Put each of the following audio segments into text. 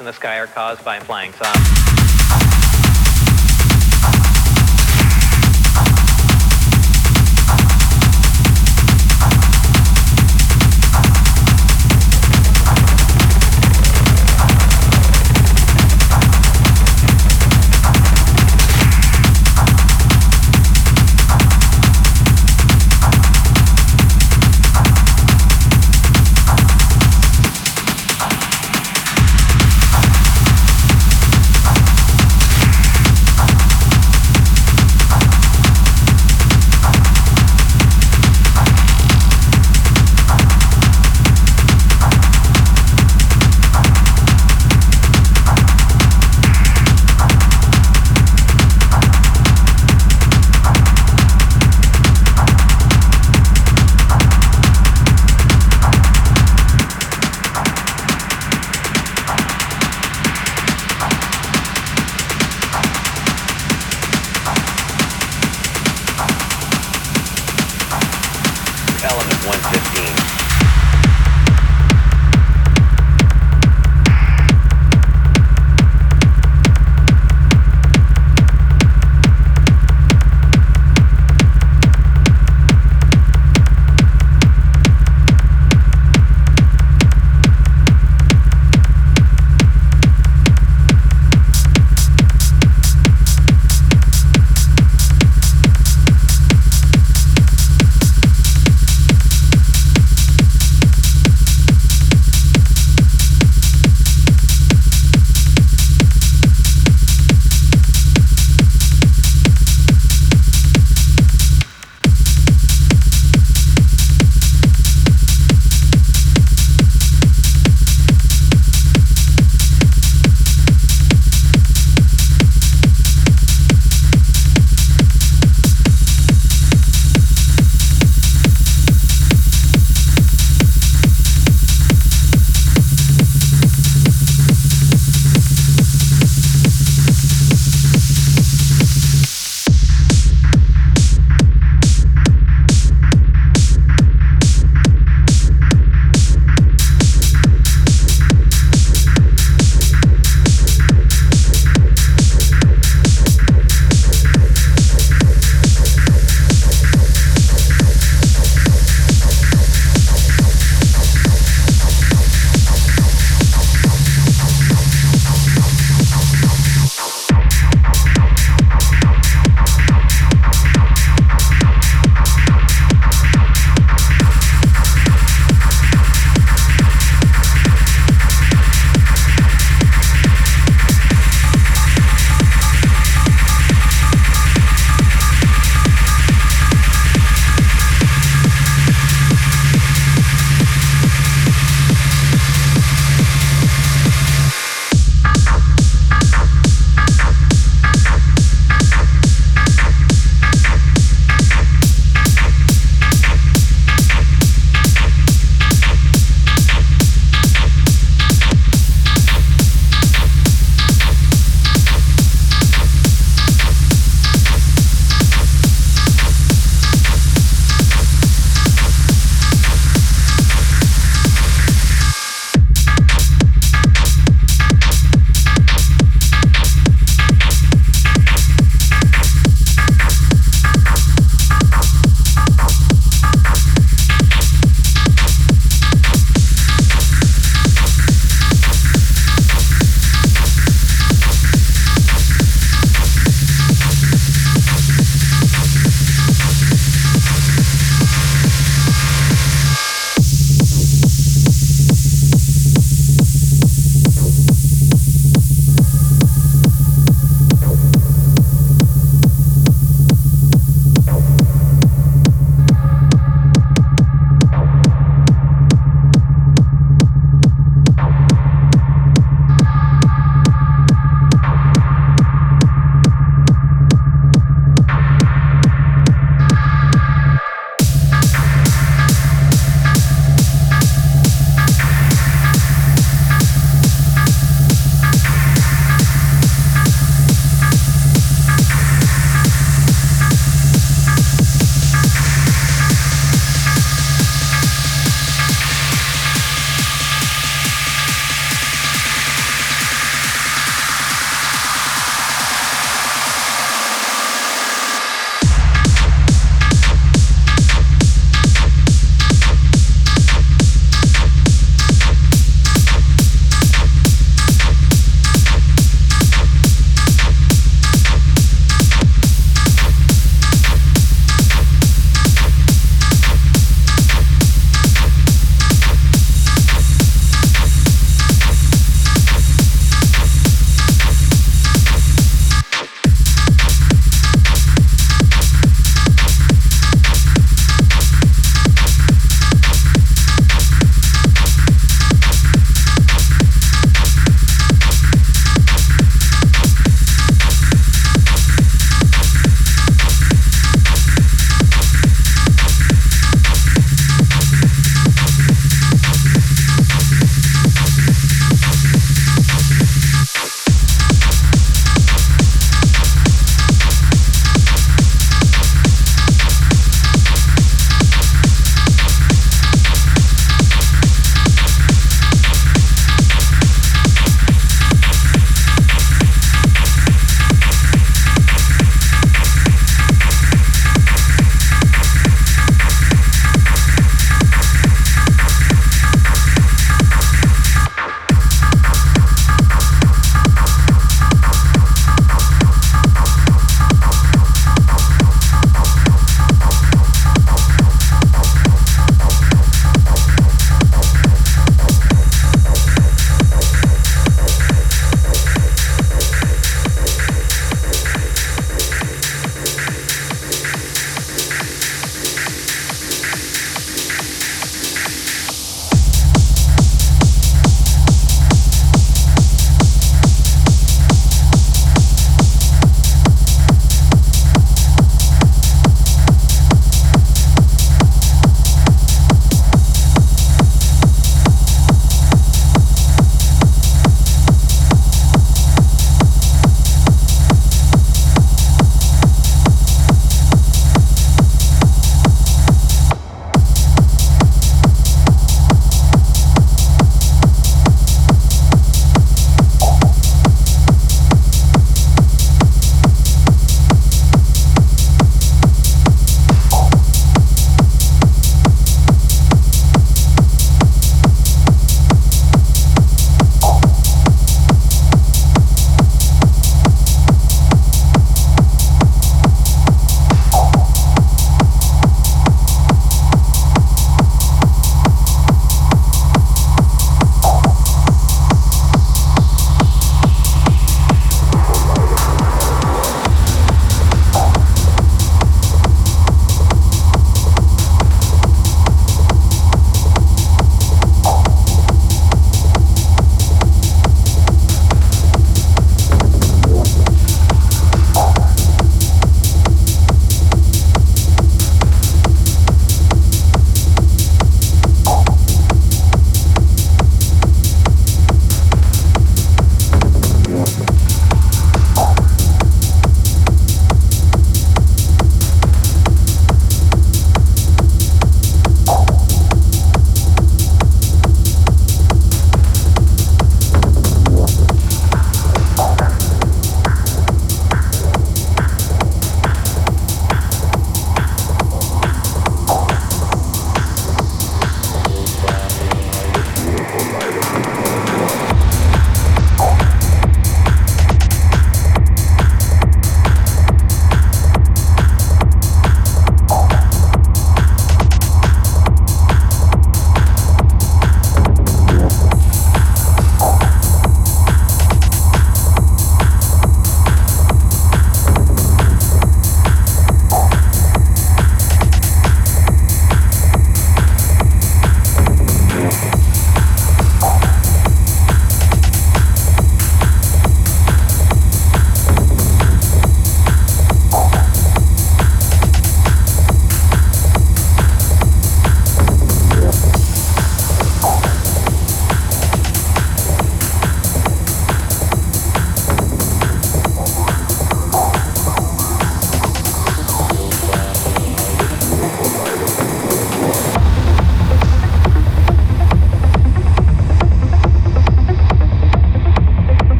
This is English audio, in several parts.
in the sky are caused by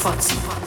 放肆